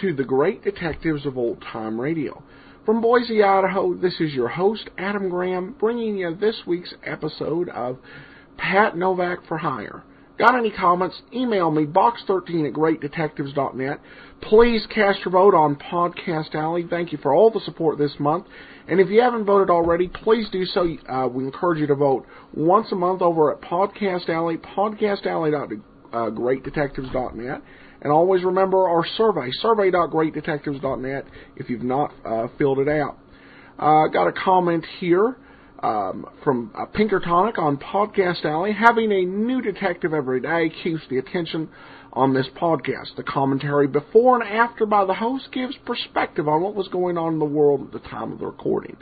To the Great Detectives of Old Time Radio. From Boise, Idaho, this is your host, Adam Graham, bringing you this week's episode of Pat Novak for Hire. Got any comments? Email me, box13 at greatdetectives.net. Please cast your vote on Podcast Alley. Thank you for all the support this month. And if you haven't voted already, please do so. Uh, we encourage you to vote once a month over at Podcast Alley, podcastalley.greatdetectives.net. And always remember our survey, survey.greatdetectives.net, if you've not uh, filled it out. Uh, got a comment here um, from uh, Pinkertonic on Podcast Alley. Having a new detective every day keeps the attention on this podcast. The commentary before and after by the host gives perspective on what was going on in the world at the time of the recording.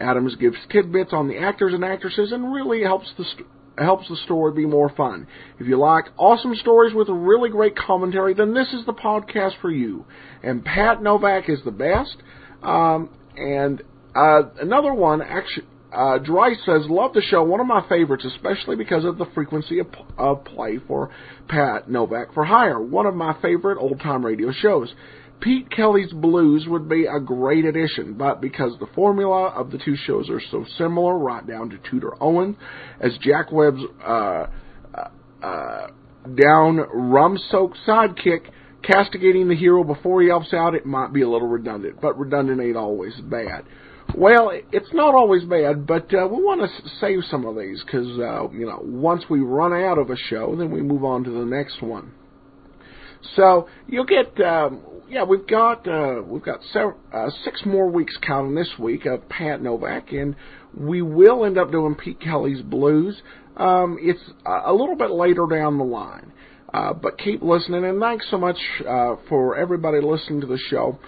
Adams gives tidbits on the actors and actresses and really helps the st- helps the story be more fun. If you like awesome stories with really great commentary, then this is the podcast for you. And Pat Novak is the best. Um, and uh, another one, actually, uh, Dry says, love the show. One of my favorites, especially because of the frequency of, of play for Pat Novak for Hire. One of my favorite old time radio shows. Pete Kelly's Blues would be a great addition, but because the formula of the two shows are so similar, right down to Tudor Owen, as Jack Webb's uh, uh, down rum-soaked sidekick, castigating the hero before he helps out, it might be a little redundant, but redundant ain't always bad. Well, it's not always bad, but uh, we want to save some of these because uh, you know once we run out of a show, then we move on to the next one. So you'll get um, yeah, we've got uh, we've got several, uh, six more weeks counting this week of Pat Novak, and we will end up doing Pete Kelly's Blues. Um, it's a little bit later down the line, uh, but keep listening, and thanks so much uh, for everybody listening to the show.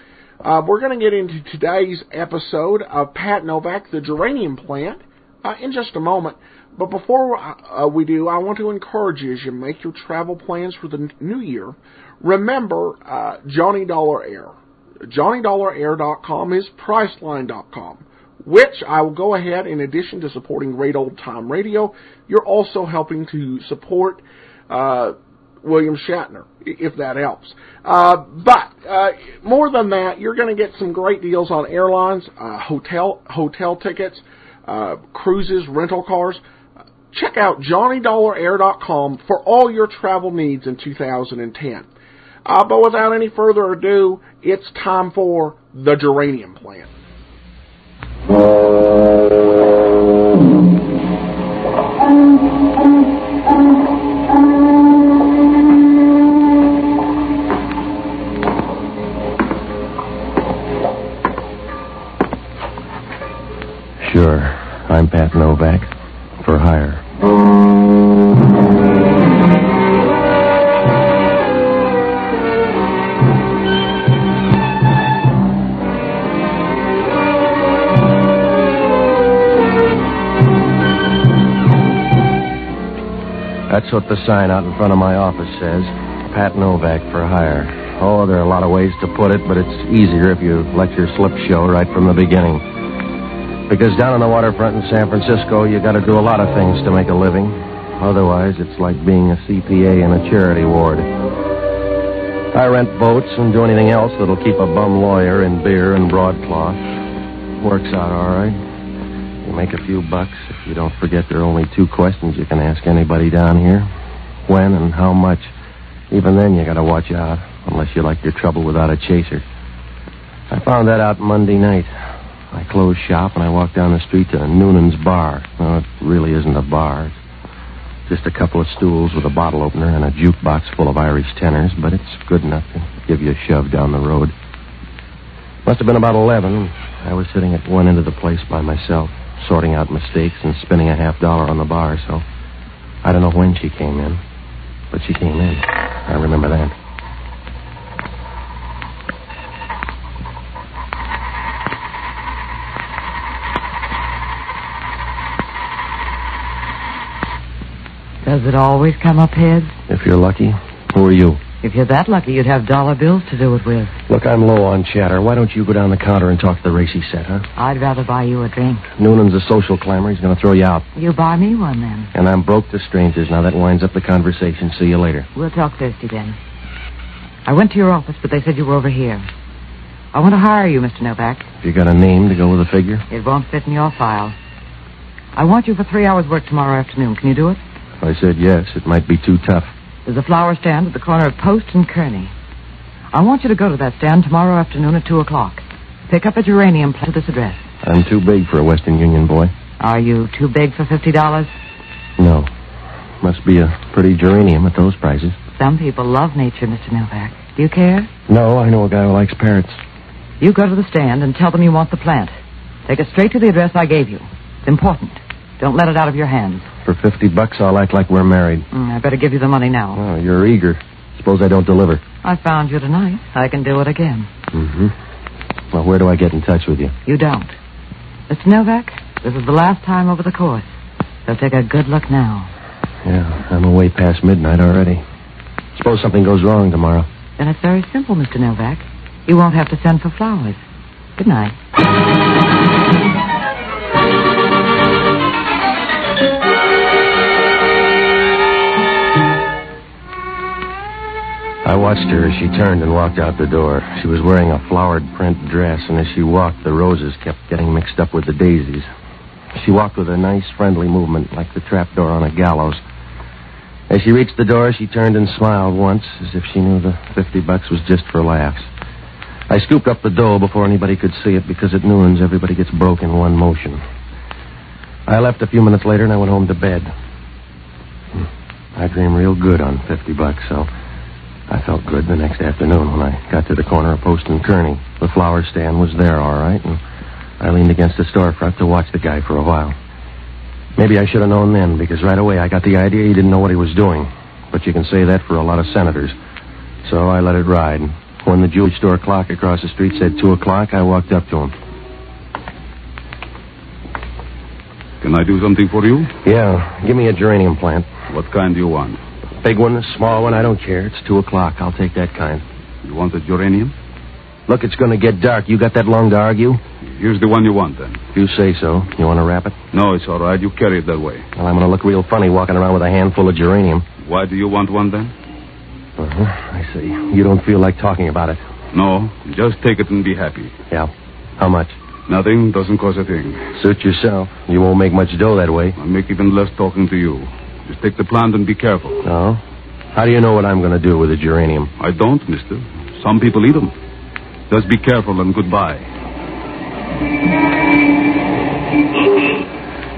Uh, we're going to get into today's episode of Pat Novak, the Geranium Plant, uh, in just a moment. But before uh, we do, I want to encourage you as you make your travel plans for the new year Remember uh, Johnny Dollar Air. JohnnyDollarAir.com is Priceline.com, which I will go ahead, in addition to supporting Great Old Time Radio, you're also helping to support uh, William Shatner, if that helps. Uh, but uh, more than that, you're going to get some great deals on airlines, uh, hotel hotel tickets, uh, cruises, rental cars. Check out JohnnyDollarAir.com for all your travel needs in 2010. Uh, but without any further ado, it's time for the geranium plant. That's what the sign out in front of my office says. Pat Novak for hire. Oh, there are a lot of ways to put it, but it's easier if you let your slip show right from the beginning. Because down on the waterfront in San Francisco, you got to do a lot of things to make a living. Otherwise, it's like being a CPA in a charity ward. I rent boats and do anything else that'll keep a bum lawyer in beer and broadcloth. Works out all right. You make a few bucks you don't forget there are only two questions you can ask anybody down here. When and how much. Even then, you gotta watch out, unless you like your trouble without a chaser. I found that out Monday night. I closed shop and I walked down the street to Noonan's bar. No, it really isn't a bar. It's just a couple of stools with a bottle opener and a jukebox full of Irish tenors, but it's good enough to give you a shove down the road. Must have been about 11. I was sitting at one end of the place by myself, sorting out mistakes and spending a half dollar on the bar, so I don't know when she came in, but she came in. I remember that. Does it always come up heads? If you're lucky. Who are you? If you're that lucky, you'd have dollar bills to do it with. Look, I'm low on chatter. Why don't you go down the counter and talk to the racy set, huh? I'd rather buy you a drink. Noonan's a social climber. He's going to throw you out. You buy me one then. And I'm broke to strangers. Now that winds up the conversation. See you later. We'll talk Thursday then. I went to your office, but they said you were over here. I want to hire you, Mr. Novak. If you got a name to go with the figure? It won't fit in your file. I want you for three hours' work tomorrow afternoon. Can you do it? I said yes, it might be too tough. There's a flower stand at the corner of Post and Kearny. I want you to go to that stand tomorrow afternoon at 2 o'clock. Pick up a geranium plant at this address. I'm too big for a Western Union boy. Are you too big for $50? No. Must be a pretty geranium at those prices. Some people love nature, Mr. Novak. Do you care? No, I know a guy who likes parrots. You go to the stand and tell them you want the plant. Take it straight to the address I gave you. It's important. Don't let it out of your hands. For 50 bucks, I'll act like we're married. Mm, I better give you the money now. Oh, you're eager. Suppose I don't deliver. I found you tonight. I can do it again. Mm-hmm. Well, where do I get in touch with you? You don't. Mr. Novak, this is the last time over the course. So take a good look now. Yeah, I'm away past midnight already. Suppose something goes wrong tomorrow. Then it's very simple, Mr. Novak. You won't have to send for flowers. Good night. Watched her as she turned and walked out the door. She was wearing a flowered print dress, and as she walked, the roses kept getting mixed up with the daisies. She walked with a nice, friendly movement, like the trapdoor on a gallows. As she reached the door, she turned and smiled once, as if she knew the 50 bucks was just for laughs. I scooped up the dough before anybody could see it, because at Noonan's, everybody gets broke in one motion. I left a few minutes later, and I went home to bed. Hmm. I dreamed real good on 50 bucks, so I felt good the next afternoon when I got to the corner of Post and Kearny. The flower stand was there, all right, and I leaned against the storefront to watch the guy for a while. Maybe I should have known then, because right away I got the idea he didn't know what he was doing. But you can say that for a lot of senators. So I let it ride. When the jewelry store clock across the street said 2 o'clock, I walked up to him. Can I do something for you? Yeah, give me a geranium plant. What kind do you want? Big one, a small one, I don't care. It's 2 o'clock. I'll take that kind. You want the geranium? Look, it's going to get dark. You got that long to argue? Here's the one you want, then. If you say so. You want to wrap it? No, it's all right. You carry it that way. Well, I'm going to look real funny walking around with a handful of geranium. Why do you want one, then? Uh-huh. I see. You don't feel like talking about it. No, just take it and be happy. Yeah. How much? Nothing doesn't cost a thing. Suit yourself. You won't make much dough that way. I'll make even less talking to you. Just take the plant and be careful. No? How do you know what I'm going to do with the geranium? I don't, mister. Some people eat them. Just be careful and goodbye.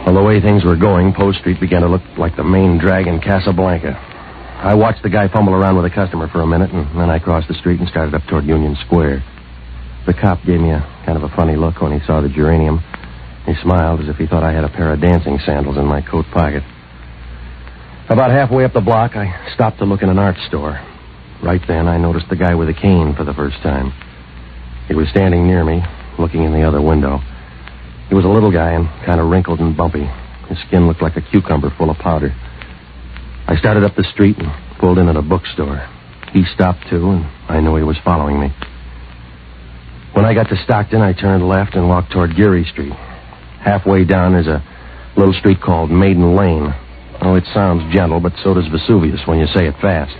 Well, the way things were going, Post Street began to look like the main drag in Casablanca. I watched the guy fumble around with a customer for a minute, and then I crossed the street and started up toward Union Square. The cop gave me a kind of a funny look when he saw the geranium. He smiled as if he thought I had a pair of dancing sandals in my coat pocket. About halfway up the block, I stopped to look in an art store. Right then, I noticed the guy with the cane for the first time. He was standing near me, looking in the other window. He was a little guy and kind of wrinkled and bumpy. His skin looked like a cucumber full of powder. I started up the street and pulled in at a bookstore. He stopped too, and I knew he was following me. When I got to Stockton, I turned left and walked toward Geary Street. Halfway down is a little street called Maiden Lane. Oh, it sounds gentle, but so does Vesuvius when you say it fast.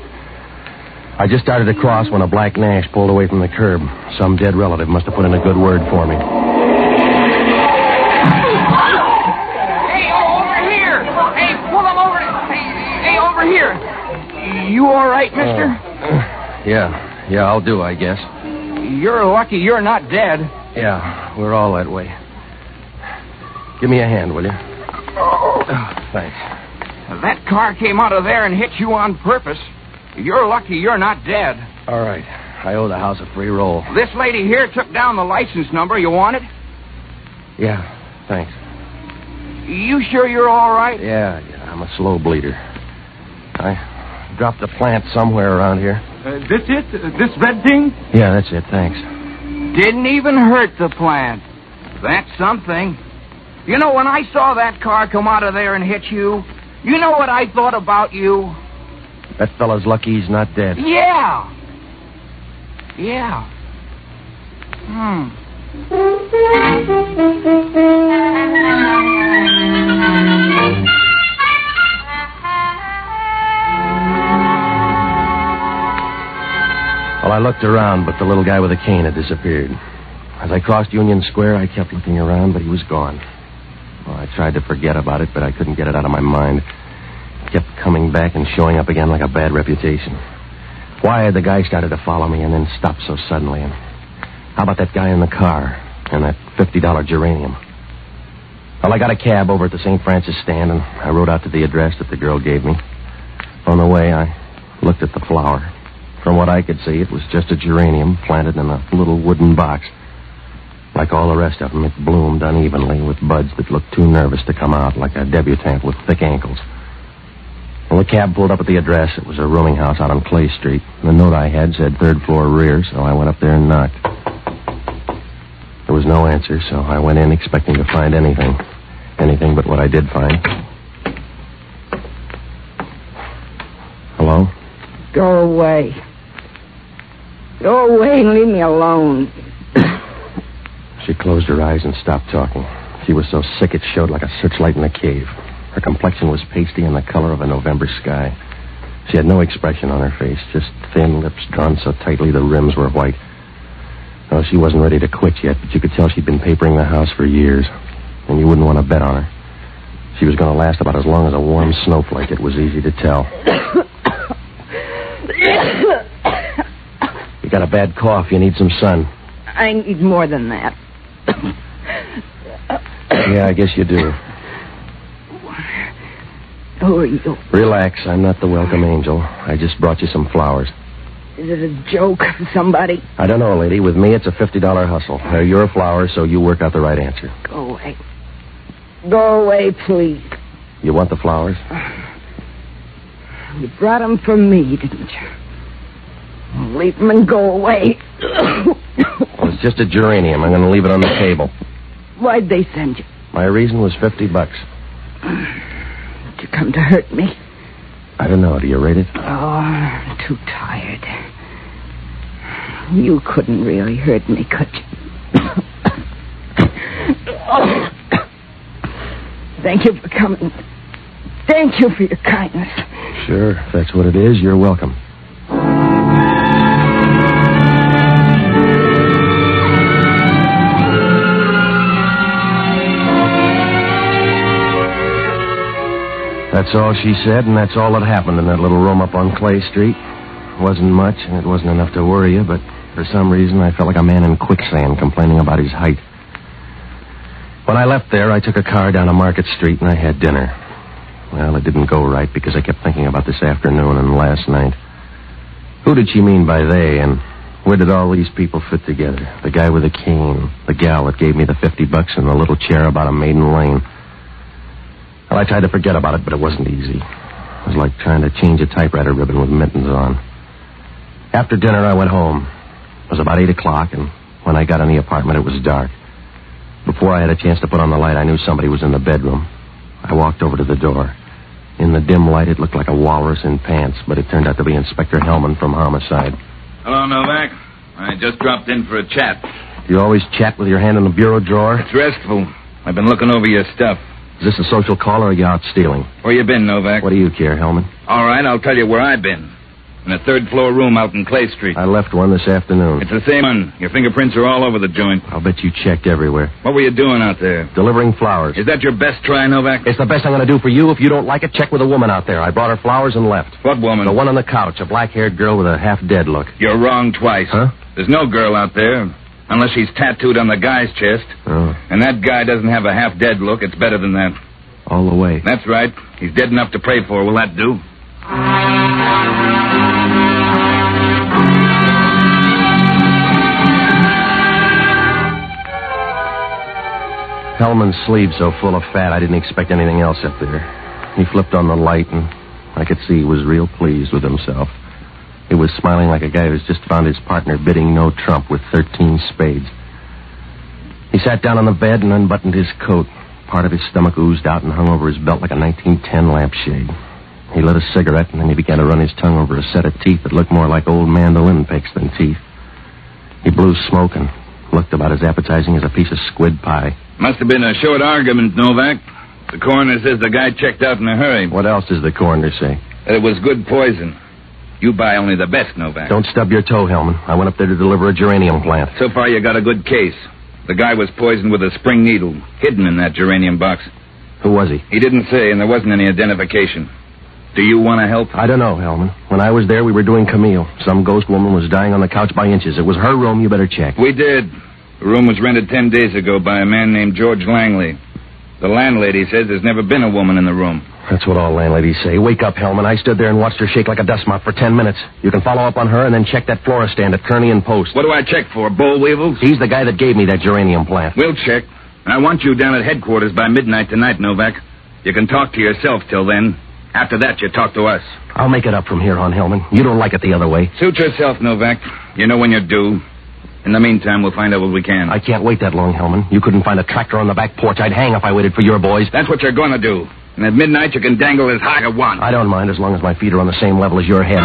I just started to cross when a black Nash pulled away from the curb. Some dead relative must have put in a good word for me. Hey, over here! Hey, pull him over! Hey, hey, over here! You all right, mister? Uh, yeah, yeah, I'll do, I guess. You're lucky you're not dead. Yeah, we're all that way. Give me a hand, will you? Oh, thanks. That car came out of there and hit you on purpose. You're lucky you're not dead. All right. I owe the house a free roll. This lady here took down the license number. You want it? Yeah, thanks. You sure you're all right? Yeah, yeah, I'm a slow bleeder. I dropped a plant somewhere around here. Uh, this it? Uh, this red thing? Yeah, that's it, thanks. Didn't even hurt the plant. That's something. You know, when I saw that car come out of there and hit you, You know what I thought about you? That fella's lucky he's not dead. Yeah. Yeah. Hmm. Well, I looked around, but the little guy with the cane had disappeared. As I crossed Union Square, I kept looking around, but he was gone. Well, I tried to forget about it, but I couldn't get it out of my mind. It kept coming back and showing up again like a bad reputation. Why had the guy started to follow me and then stopped so suddenly? And how about that guy in the car and that $50 geranium? Well, I got a cab over at the St. Francis stand, and I rode out to the address that the girl gave me. On the way, I looked at the flower. From what I could see, it was just a geranium planted in a little wooden box. Like all the rest of them, it bloomed unevenly with buds that looked too nervous to come out, like a debutante with thick ankles. When the cab pulled up at the address, it was a rooming house out on Clay Street. The note I had said third floor rear, so I went up there and knocked. There was no answer, so I went in expecting to find anything. Anything but what I did find. Hello? Go away. Go away and leave me alone. She closed her eyes and stopped talking. She was so sick it showed like a searchlight in a cave. Her complexion was pasty and the color of a November sky. She had no expression on her face, just thin lips drawn so tightly the rims were white. No, she wasn't ready to quit yet, but you could tell she'd been papering the house for years. And you wouldn't want to bet on her. She was going to last about as long as a warm snowflake, it was easy to tell. You got a bad cough. You need some sun. I need more than that. Yeah, I guess you do. Who are you? Relax. I'm not the welcome angel. I just brought you some flowers. Is it a joke somebody? I don't know, lady. With me, it's a $50 hustle. They're your flowers, so you work out the right answer. Go away. Go away, please. You want the flowers? You brought them for me, didn't you? Leave them and go away. It's just a geranium. I'm going to leave it on the table. Why'd they send you? My reason was 50 bucks. Did you come to hurt me? I don't know. Do you rate it? Oh, I'm too tired. You couldn't really hurt me, could you? Thank you for coming. Thank you for your kindness. Sure. If that's what it is, you're welcome. That's all she said, and that's all that happened in that little room up on Clay Street. It Wasn't much, and it wasn't enough to worry you, but for some reason I felt like a man in quicksand complaining about his height. When I left there, I took a car down to Market Street and I had dinner. Well, it didn't go right because I kept thinking about this afternoon and last night. Who did she mean by they, and where did all these people fit together? The guy with the cane, the gal that gave me the 50 bucks, and the little chair about a maiden lane. Well, I tried to forget about it, but it wasn't easy. It was like trying to change a typewriter ribbon with mittens on. After dinner, I went home. It was about 8 o'clock, and when I got in the apartment, it was dark. Before I had a chance to put on the light, I knew somebody was in the bedroom. I walked over to the door. In the dim light, it looked like a walrus in pants, but it turned out to be Inspector Hellman from Homicide. Hello, Novak. I just dropped in for a chat. You always chat with your hand in the bureau drawer? It's restful. I've been looking over your stuff. Is this a social call or are you out stealing? Where you been, Novak? What do you care, Hellman? All right, I'll tell you where I've been. In a third floor room out in Clay Street. I left one this afternoon. It's the same one. Your fingerprints are all over the joint. I'll bet you checked everywhere. What were you doing out there? Delivering flowers. Is that your best try, Novak? It's the best I'm going to do for you. If you don't like it, check with a woman out there. I brought her flowers and left. What woman? The one on the couch, a black-haired girl with a half-dead look. You're wrong twice. Huh? There's no girl out there. Unless she's tattooed on the guy's chest. Oh, And that guy doesn't have a half dead look. It's better than that. all the way. That's right. He's dead enough to pray for. Will that do? Hellman's sleeve so full of fat, I didn't expect anything else up there. He flipped on the light, and I could see he was real pleased with himself. He was smiling like a guy who's just found his partner bidding no trump with 13 spades. He sat down on the bed and unbuttoned his coat, part of his stomach oozed out and hung over his belt like a 1910 lampshade. He lit a cigarette, and then he began to run his tongue over a set of teeth that looked more like old mandolin picks than teeth. He blew smoke and looked about as appetizing as a piece of squid pie. Must have been a short argument, Novak. The coroner says the guy checked out in a hurry. What else does the coroner say? That it was good poison. You buy only the best, Novak. Don't stub your toe, Hellman. I went up there to deliver a geranium plant. So far, you got a good case. The guy was poisoned with a spring needle, hidden in that geranium box. Who was he? He didn't say, and there wasn't any identification. Do you want to help? I don't know, Hellman. When I was there, we were doing Camille. Some ghost woman was dying on the couch by inches. It was her room. You better check. We did. The room was rented ten days ago by a man named George Langley. The landlady says there's never been a woman in the room. That's what all landladies say. Wake up, Hellman. I stood there and watched her shake like a dust mop for ten minutes. You can follow up on her and then check that flora stand at Kearny and Post. What do I check for? Boll weevils? He's the guy that gave me that geranium plant. We'll check. I want you down at headquarters by midnight tonight, Novak. You can talk to yourself till then. After that, you talk to us. I'll make it up from here on, Hellman. You don't like it the other way. Suit yourself, Novak. You know when you're due. In the meantime, we'll find out what we can. I can't wait that long, Hellman. You couldn't find a tractor on the back porch. I'd hang if I waited for your boys. That's what you're going to do. And at midnight, you can dangle as high as one. I don't mind as long as my feet are on the same level as your head.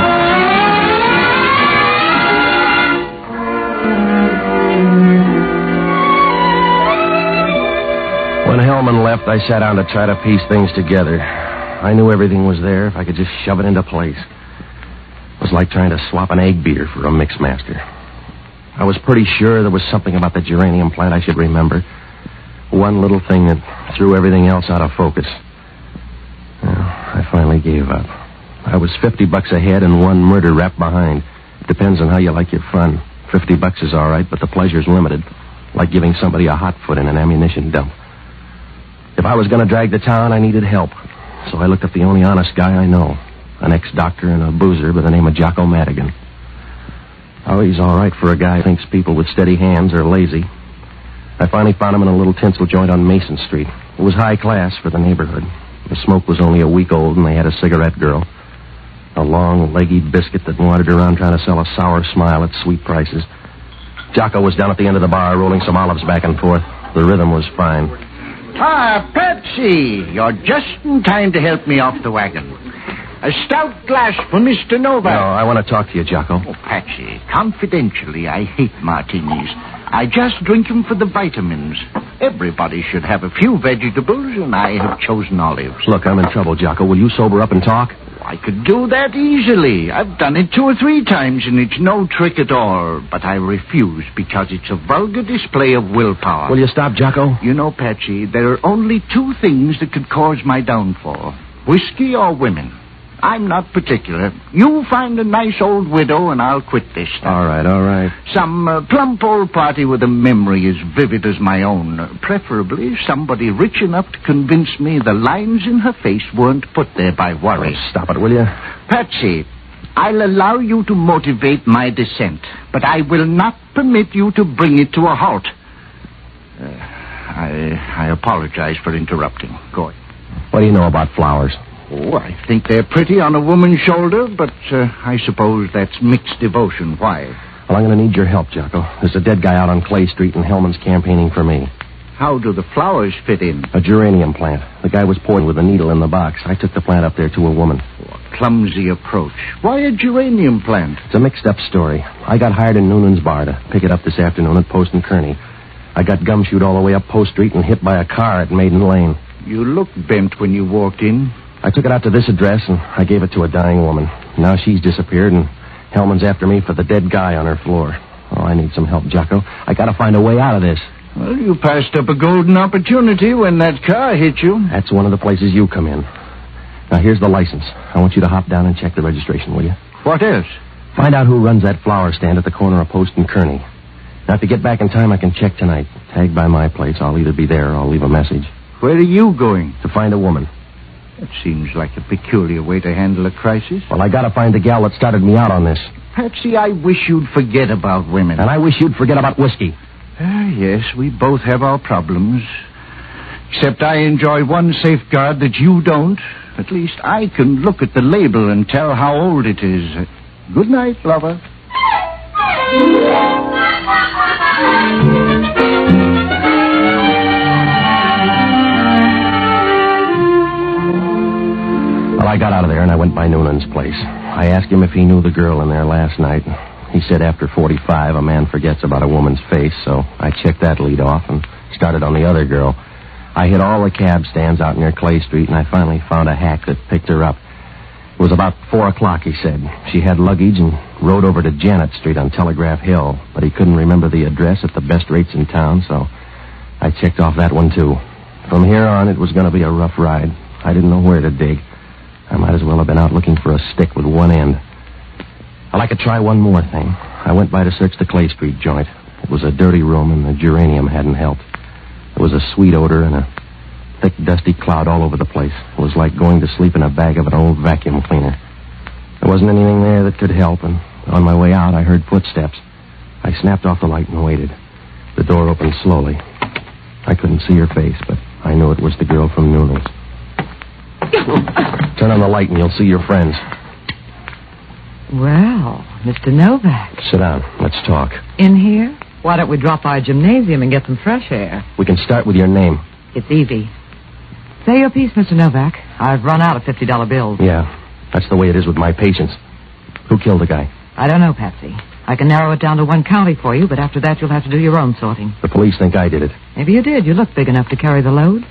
When Hellman left, I sat down to try to piece things together. I knew everything was there if I could just shove it into place. It was like trying to swap an egg beater for a mixmaster. I was pretty sure there was something about the geranium plant I should remember. One little thing that threw everything else out of focus. Well, I finally gave up. I was 50 bucks ahead and one murder rap behind. Depends on how you like your fun. 50 bucks is all right, but the pleasure's limited. Like giving somebody a hot foot in an ammunition dump. If I was going to drag the town, I needed help. So I looked up the only honest guy I know. An ex-doctor and a boozer by the name of Jocko Madigan. Oh, he's all right for a guy who thinks people with steady hands are lazy. I finally found him in a little tinsel joint on Mason Street. It was high class for the neighborhood. The smoke was only a week old, and they had a cigarette girl. A long, leggy biscuit that wandered around trying to sell a sour smile at sweet prices. Jocko was down at the end of the bar rolling some olives back and forth. The rhythm was fine. Ah, Patsy, you're just in time to help me off the wagon. A stout glass for Mr. Novak. No, I want to talk to you, Jocko. Oh, Patsy, confidentially, I hate martinis. I just drink them for the vitamins. Everybody should have a few vegetables, and I have chosen olives. Look, I'm in trouble, Jocko. Will you sober up and talk? I could do that easily. I've done it two or three times, and it's no trick at all. But I refuse because it's a vulgar display of willpower. Will you stop, Jocko? You know, Patsy, there are only two things that could cause my downfall whiskey or women. I'm not particular. You find a nice old widow, and I'll quit this stuff. All right, all right. Some uh, plump old party with a memory as vivid as my own. Uh, preferably somebody rich enough to convince me the lines in her face weren't put there by worry. Oh, stop it, will you? Patsy, I'll allow you to motivate my descent, but I will not permit you to bring it to a halt. Uh, I, I apologize for interrupting. Go ahead. What do you know about flowers? Oh, I think they're pretty on a woman's shoulder, but uh, I suppose that's mixed devotion. Why? Well, I'm going to need your help, Jocko. There's a dead guy out on Clay Street, and Hellman's campaigning for me. How do the flowers fit in? A geranium plant. The guy was poisoned with a needle in the box. I took the plant up there to a woman. Oh, a clumsy approach. Why a geranium plant? It's a mixed-up story. I got hired in Noonan's bar to pick it up this afternoon at Post and Kearny. I got gumshoed all the way up Post Street and hit by a car at Maiden Lane. You looked bent when you walked in. I took it out to this address, and I gave it to a dying woman. Now she's disappeared, and Hellman's after me for the dead guy on her floor. Oh, I need some help, Jocko. I gotta find a way out of this. Well, you passed up a golden opportunity when that car hit you. That's one of the places you come in. Now, here's the license. I want you to hop down and check the registration, will you? What is? Find out who runs that flower stand at the corner of Post and Kearny. Now, if you get back in time, I can check tonight. Tag by my place. I'll either be there or I'll leave a message. Where are you going? To find a woman. That seems like a peculiar way to handle a crisis. Well, I gotta find the gal that started me out on this. Patsy, I wish you'd forget about women. And I wish you'd forget about whiskey. Ah, yes, we both have our problems. Except I enjoy one safeguard that you don't. At least I can look at the label and tell how old it is. Good night, lover. by Noonan's place. I asked him if he knew the girl in there last night. He said after 45, a man forgets about a woman's face, so I checked that lead off and started on the other girl. I hit all the cab stands out near Clay Street, and I finally found a hack that picked her up. It was about 4 o'clock, he said. She had luggage and rode over to Janet Street on Telegraph Hill, but he couldn't remember the address at the best rates in town, so I checked off that one, too. From here on, it was going to be a rough ride. I didn't know where to dig. I might as well have been out looking for a stick with one end. I'd like to try one more thing. I went by to search the Clay Street joint. It was a dirty room, and the geranium hadn't helped. There was a sweet odor and a thick, dusty cloud all over the place. It was like going to sleep in a bag of an old vacuum cleaner. There wasn't anything there that could help, and on my way out, I heard footsteps. I snapped off the light and waited. The door opened slowly. I couldn't see her face, but I knew it was the girl from Noonan's. Turn on the light and you'll see your friends. Well, Mr. Novak. Sit down. Let's talk. In here? Why don't we drop by a gymnasium and get some fresh air? We can start with your name. It's Evie. Say your piece, Mr. Novak. I've run out of $50 bills. Yeah, that's the way it is with my patients. Who killed the guy? I don't know, Patsy. I can narrow it down to one county for you, but after that you'll have to do your own sorting. The police think I did it. Maybe you did. You look big enough to carry the load.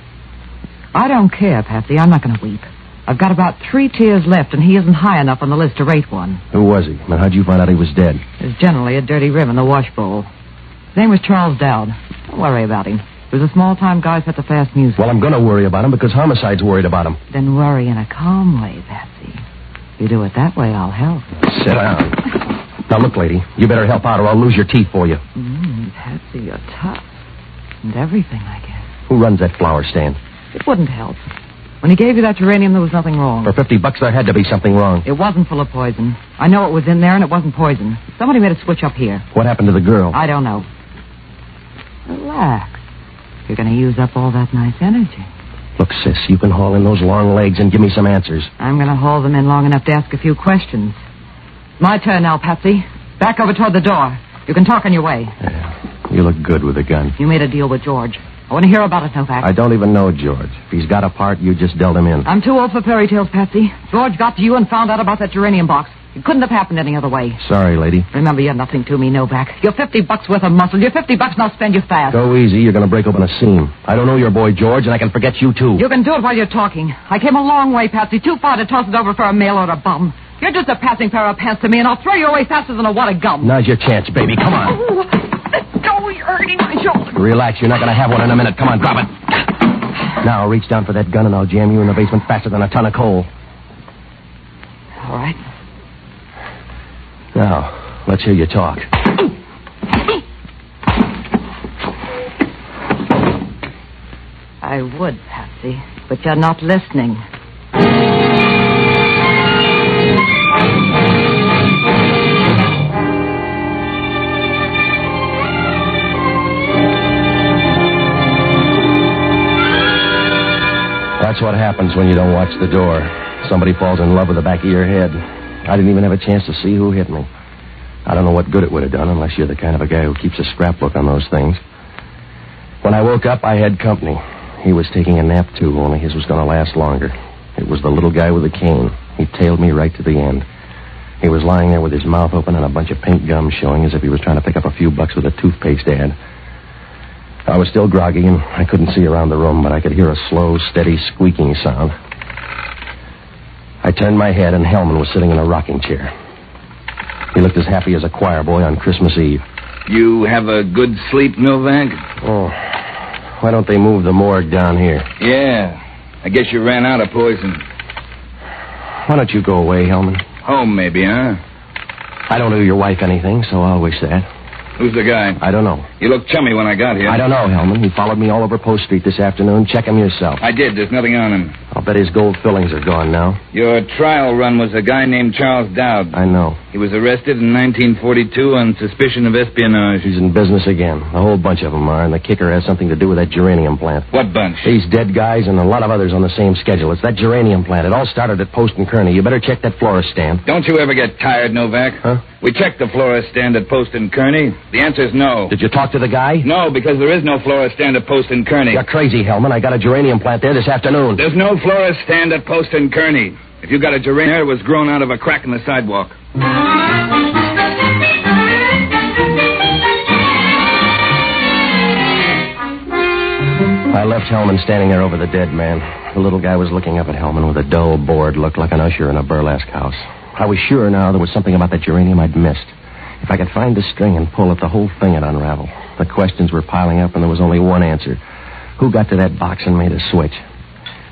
I don't care, Patsy. I'm not going to weep. I've got about three tears left, and he isn't high enough on the list to rate one. Who was he? And how'd you find out he was dead? There's generally a dirty rim in the wash bowl. His name was Charles Dowd. Don't worry about him. He was a small-time guy set the fast music. Well, I'm going to worry about him because homicide's worried about him. Then worry in a calm way, Patsy. If you do it that way, I'll help. Sit down. Now, look, lady, you better help out or I'll lose your teeth for you. Mm, Patsy, you're tough. And everything, I guess. Who runs that flower stand? It wouldn't help. When he gave you that geranium, there was nothing wrong. For 50 bucks, there had to be something wrong. It wasn't full of poison. I know it was in there, and it wasn't poison. Somebody made a switch up here. What happened to the girl? I don't know. Relax. You're going to use up all that nice energy. Look, sis, you can haul in those long legs and give me some answers. I'm going to haul them in long enough to ask a few questions. My turn now, Patsy. Back over toward the door. You can talk on your way. Yeah, you look good with a gun. You made a deal with George. I want to hear about it, Novak. I don't even know George. If he's got a part, you just dealt him in. I'm too old for fairy tales, Patsy. George got to you and found out about that geranium box. It couldn't have happened any other way. Sorry, lady. Remember, you're nothing to me, Novak. You're 50 bucks worth of muscle. You're 50 bucks, and I'll spend you fast. Go easy. You're going to break open a seam. I don't know your boy, George, and I can forget you, too. You can do it while you're talking. I came a long way, Patsy. Too far to toss it over for a mail order bum. You're just a passing pair of pants to me, and I'll throw you away faster than a wad of gum. Now's your chance, baby. Come on. Oh. Hurting my shoulder. Relax. You're not going to have one in a minute. Come on, drop it. Now, I'll reach down for that gun, and I'll jam you in the basement faster than a ton of coal. All right. Now, let's hear you talk. I would, Patsy, but you're not listening. That's what happens when you don't watch the door. Somebody falls in love with the back of your head. I didn't even have a chance to see who hit me. I don't know what good it would have done unless you're the kind of a guy who keeps a scrapbook on those things. When I woke up, I had company. He was taking a nap, too, only his was going to last longer. It was the little guy with the cane. He tailed me right to the end. He was lying there with his mouth open and a bunch of pink gum showing as if he was trying to pick up a few bucks with a toothpaste ad. I was still groggy and I couldn't see around the room, but I could hear a slow, steady squeaking sound. I turned my head, and Hellman was sitting in a rocking chair. He looked as happy as a choir boy on Christmas Eve. You have a good sleep, Novak? Oh, why don't they move the morgue down here? Yeah. I guess you ran out of poison. Why don't you go away, Hellman? Home, maybe, huh? I don't owe your wife anything, so I'll wish that. Who's the guy? I don't know. You looked chummy when I got here. I don't know, Hellman. He followed me all over Post Street this afternoon. Check him yourself. I did. There's nothing on him. I'll bet his gold fillings are gone now. Your trial run was a guy named Charles Dowd. I know. He was arrested in 1942 on suspicion of espionage. He's in business again. A whole bunch of them are, and the kicker has something to do with that geranium plant. What bunch? These dead guys and a lot of others on the same schedule. It's that geranium plant. It all started at Post and Kearny. You better check that florist stand. Don't you ever get tired, Novak? Huh? We checked the florist stand at Post and Kearny. The answer's no. Did you talk to the guy? No, because there is no florist stand at Post and Kearny. You're crazy, Hellman. I got a geranium plant there this afternoon. There's no florist stand at Post and Kearny. If you got a geranium, it was grown out of a crack in the sidewalk. I left Hellman standing there over the dead man. The little guy was looking up at Hellman with a dull, bored look like an usher in a burlesque house. I was sure now there was something about that geranium I'd missed. If I could find the string and pull it, the whole thing would unravel. The questions were piling up, and there was only one answer. Who got to that box and made a switch?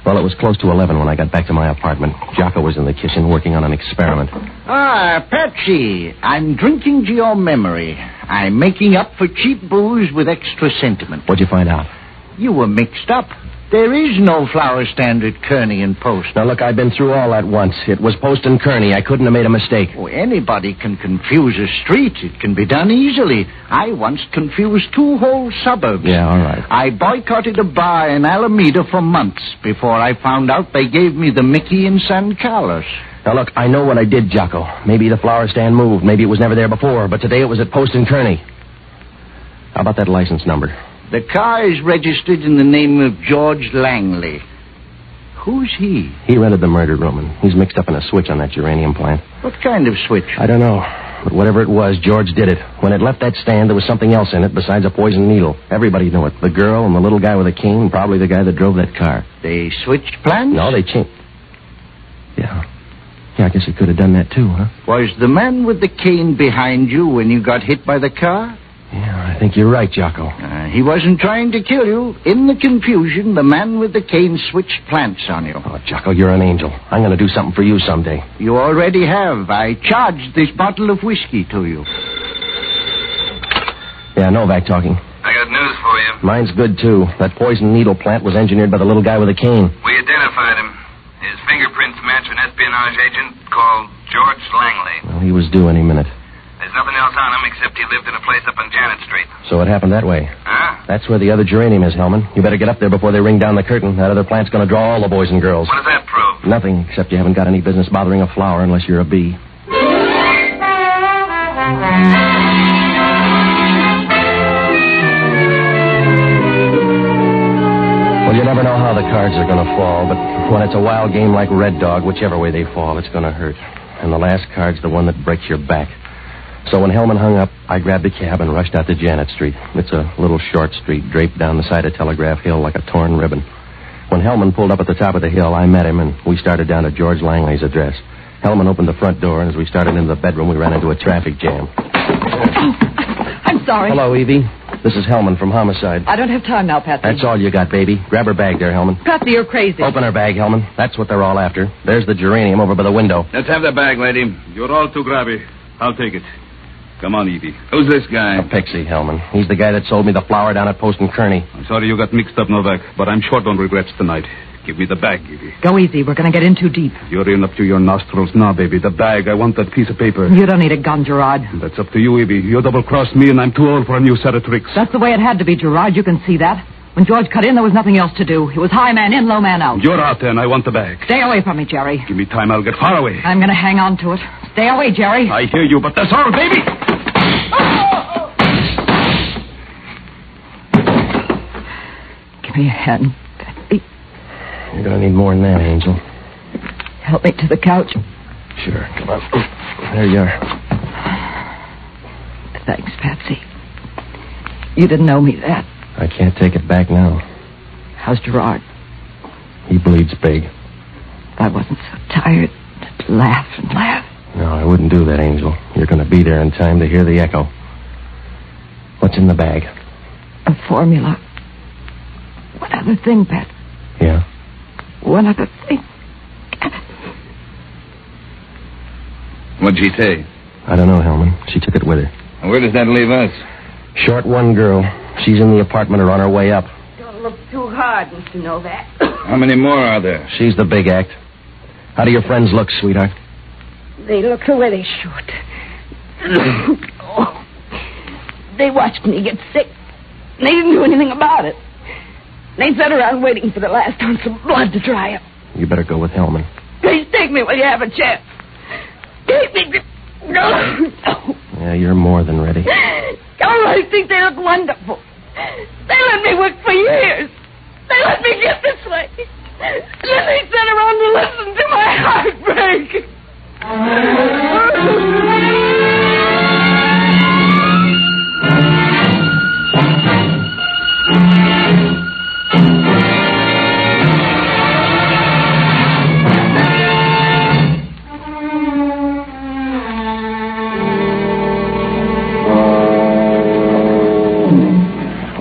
Well, it was close to 11 when I got back to my apartment. Jocko was in the kitchen working on an experiment. Ah, Patsy, I'm drinking to your memory. I'm making up for cheap booze with extra sentiment. What'd you find out? You were mixed up. There is no flower stand at Kearny and Post. Now, look, I've been through all that once. It was Post and Kearny. I couldn't have made a mistake. Oh, anybody can confuse a street. It can be done easily. I once confused two whole suburbs. Yeah, all right. I boycotted a bar in Alameda for months before I found out they gave me the Mickey in San Carlos. Now, look, I know what I did, Jocko. Maybe the flower stand moved. Maybe it was never there before. But today it was at Post and Kearny. How about that license number? The car is registered in the name of George Langley. Who's he? He rented the murder room, and he's mixed up in a switch on that geranium plant. What kind of switch? I don't know. But whatever it was, George did it. When it left that stand, there was something else in it besides a poison needle. Everybody knew it. The girl and the little guy with a cane, and probably the guy that drove that car. They switched plans? No, they changed. Yeah. Yeah, I guess he could have done that too, huh? Was the man with the cane behind you when you got hit by the car? Yeah, I think you're right, Jocko. Uh, he wasn't trying to kill you. In the confusion, the man with the cane switched plants on you. Oh, Jocko, you're an angel. I'm going to do something for you someday. You already have. I charged this bottle of whiskey to you. Yeah, Novak talking. I got news for you. Mine's good, too. That poison needle plant was engineered by the little guy with the cane. We identified him. His fingerprints match an espionage agent called George Langley. Well, he was due any minute. Nothing else on him except he lived in a place up on Janet Street. So it happened that way. Huh? That's where the other geranium is, Hellman. You better get up there before they ring down the curtain. That other plant's going to draw all the boys and girls. What does that prove? Nothing, except you haven't got any business bothering a flower unless you're a bee. Well, you never know how the cards are going to fall, but when it's a wild game like Red Dog, whichever way they fall, it's going to hurt. And the last card's the one that breaks your back. So when Hellman hung up, I grabbed a cab and rushed out to Janet Street. It's a little short street draped down the side of Telegraph Hill like a torn ribbon. When Hellman pulled up at the top of the hill, I met him and we started down to George Langley's address. Hellman opened the front door, and as we started into the bedroom, we ran into a traffic jam. I'm sorry. Hello, Evie. This is Hellman from Homicide. I don't have time now, Patsy. That's all you got, baby. Grab her bag there, Hellman. Patsy, you're crazy. Open her bag, Hellman. That's what they're all after. There's the geranium over by the window. Let's have the bag, lady. You're all too grabby. I'll take it. Come on, Evie. Who's this guy? A pixie, Hellman. He's the guy that sold me the flower down at Post and Kearny. I'm sorry you got mixed up, Novak, but I'm short on regrets tonight. Give me the bag, Evie. Go easy. We're going to get in too deep. You're in up to your nostrils now, baby. The bag. I want that piece of paper. You don't need a gun, Gerard. That's up to you, Evie. You double-crossed me, and I'm too old for a new set of tricks. That's the way it had to be, Gerard. You can see that. When George cut in, there was nothing else to do. It was high man in, low man out. You're out there, and I want the bag. Stay away from me, Jerry. Give me time, I'll get far away. I'm going to hang on to it. Stay away, Jerry. I hear you, but that's all, baby. Give me a hand. You're going to need more than that, Angel. Help me to the couch. Sure. Come on. There you are. Thanks, Patsy. You didn't owe me that. I can't take it back now. How's Gerard? He bleeds big. I wasn't so tired, I'd laugh and laugh. No, I wouldn't do that, Angel. You're going to be there in time to hear the echo. What's in the bag? A formula. One other thing, Pat. Yeah? One other thing. What'd she say? I don't know, Hellman. She took it with her. Where does that leave us? Short one girl. She's in the apartment or on her way up. Don't look too hard, Mr. Novak. How many more are there? She's the big act. How do your friends look, sweetheart? They look the way they should. oh. They watched me get sick. They didn't do anything about it. They sat around waiting for the last ounce of blood to dry up. You better go with Hellman. Please take me while you have a chance. Take me. No. no. Yeah, you're more than ready. Oh, I think they look wonderful. They let me work for years. They let me get this way. And then they sat around to listen to my heartbreak.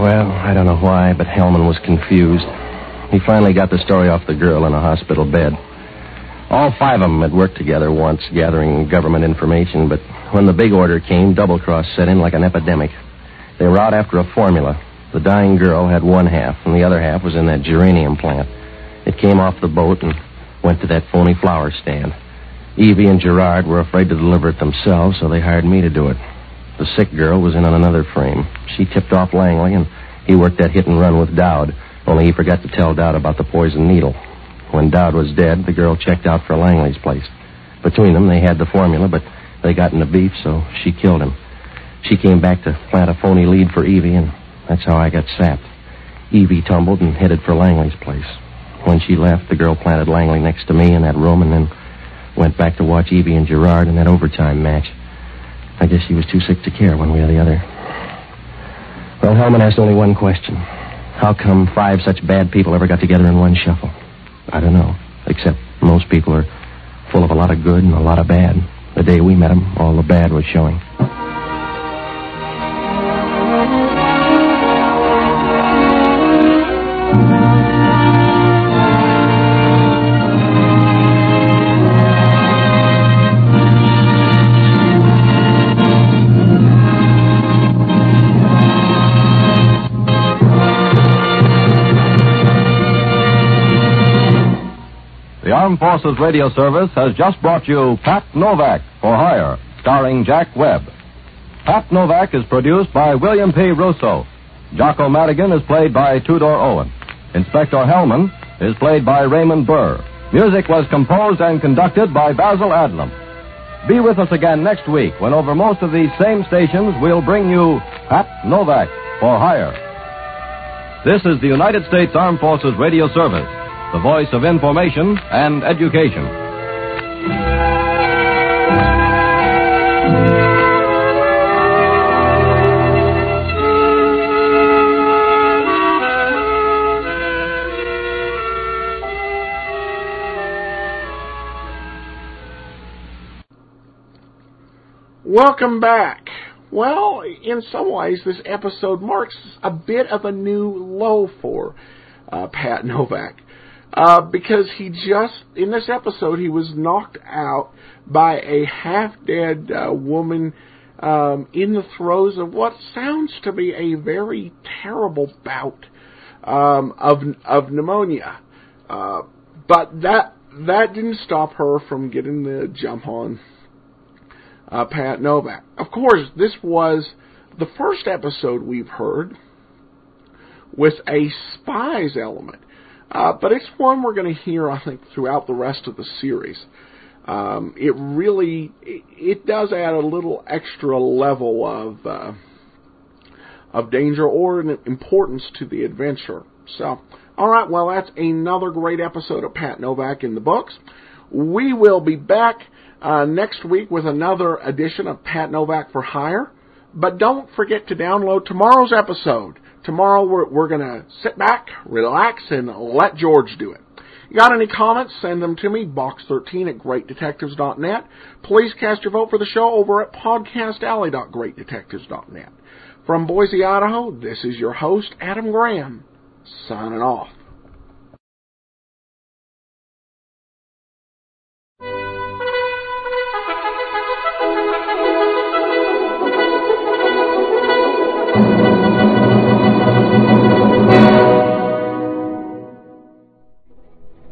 Well, I don't know why, but Hellman was confused. He finally got the story off the girl in a hospital bed. All five of them had worked together once, gathering government information, but when the big order came, double cross set in like an epidemic. They were out after a formula. The dying girl had one half, and the other half was in that geranium plant. It came off the boat and went to that phony flower stand. Evie and Gerard were afraid to deliver it themselves, so they hired me to do it. The sick girl was in on another frame. She tipped off Langley, and he worked that hit and run with Dowd, only he forgot to tell Dowd about the poison needle. When Dowd was dead, the girl checked out for Langley's place. Between them, they had the formula, but they got into beef, so she killed him. She came back to plant a phony lead for Evie, and that's how I got sapped. Evie tumbled and headed for Langley's place. When she left, the girl planted Langley next to me in that room and then went back to watch Evie and Gerard in that overtime match. I guess she was too sick to care one way or the other. Well, Hellman asked only one question. How come five such bad people ever got together in one shuffle? I don't know. Except most people are full of a lot of good and a lot of bad. The day we met them, all the bad was showing. Armed Forces Radio Service has just brought you Pat Novak for Hire, starring Jack Webb. Pat Novak is produced by William P. Rousseau. Jocko Madigan is played by Tudor Owen. Inspector Hellman is played by Raymond Burr. Music was composed and conducted by Basil Adlam. Be with us again next week when over most of these same stations we'll bring you Pat Novak for Hire. This is the United States Armed Forces Radio Service, the voice of information and education. Welcome back. Well, in some ways, this episode marks a bit of a new low for uh, Pat Novak. Uh, because he just, in this episode, he was knocked out by a half dead uh, woman um, in the throes of what sounds to be a very terrible bout um, of, of pneumonia. Uh, but that, that didn't stop her from getting the jump on uh, Pat Novak. Of course, this was the first episode we've heard with a spies element. Uh, but it's one we're going to hear, I think, throughout the rest of the series. Um, it really, it, it, does add a little extra level of uh, of danger or importance to the adventure. So, all right, well, that's another great episode of Pat Novak in the books. We will be back uh, next week with another edition of Pat Novak for Hire. But don't forget to download tomorrow's episode. Tomorrow we're, we're going to sit back, relax, and let George do it. You got any comments? Send them to me, box13 at greatdetectives.net. Please cast your vote for the show over at podcastalley.greatdetectives.net. From Boise, Idaho, this is your host, Adam Graham, signing off.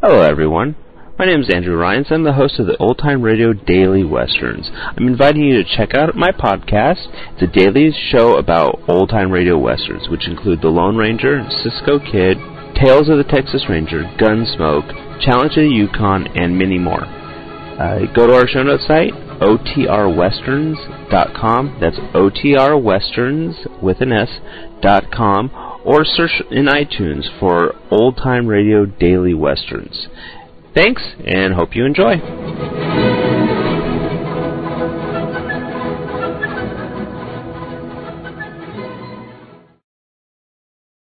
Hello, everyone. My name is Andrew Rhynes. I'm the host of the Old Time Radio Daily Westerns. I'm inviting you to check out my podcast. It's a daily show about old time radio westerns, which include The Lone Ranger, Cisco Kid, Tales of the Texas Ranger, Gunsmoke, Challenge of the Yukon, and many more. Uh, go to our show notes site, otrwesterns.com. That's otrwesterns with an S dot com or search in iTunes for Old Time Radio Daily Westerns. Thanks, and hope you enjoy.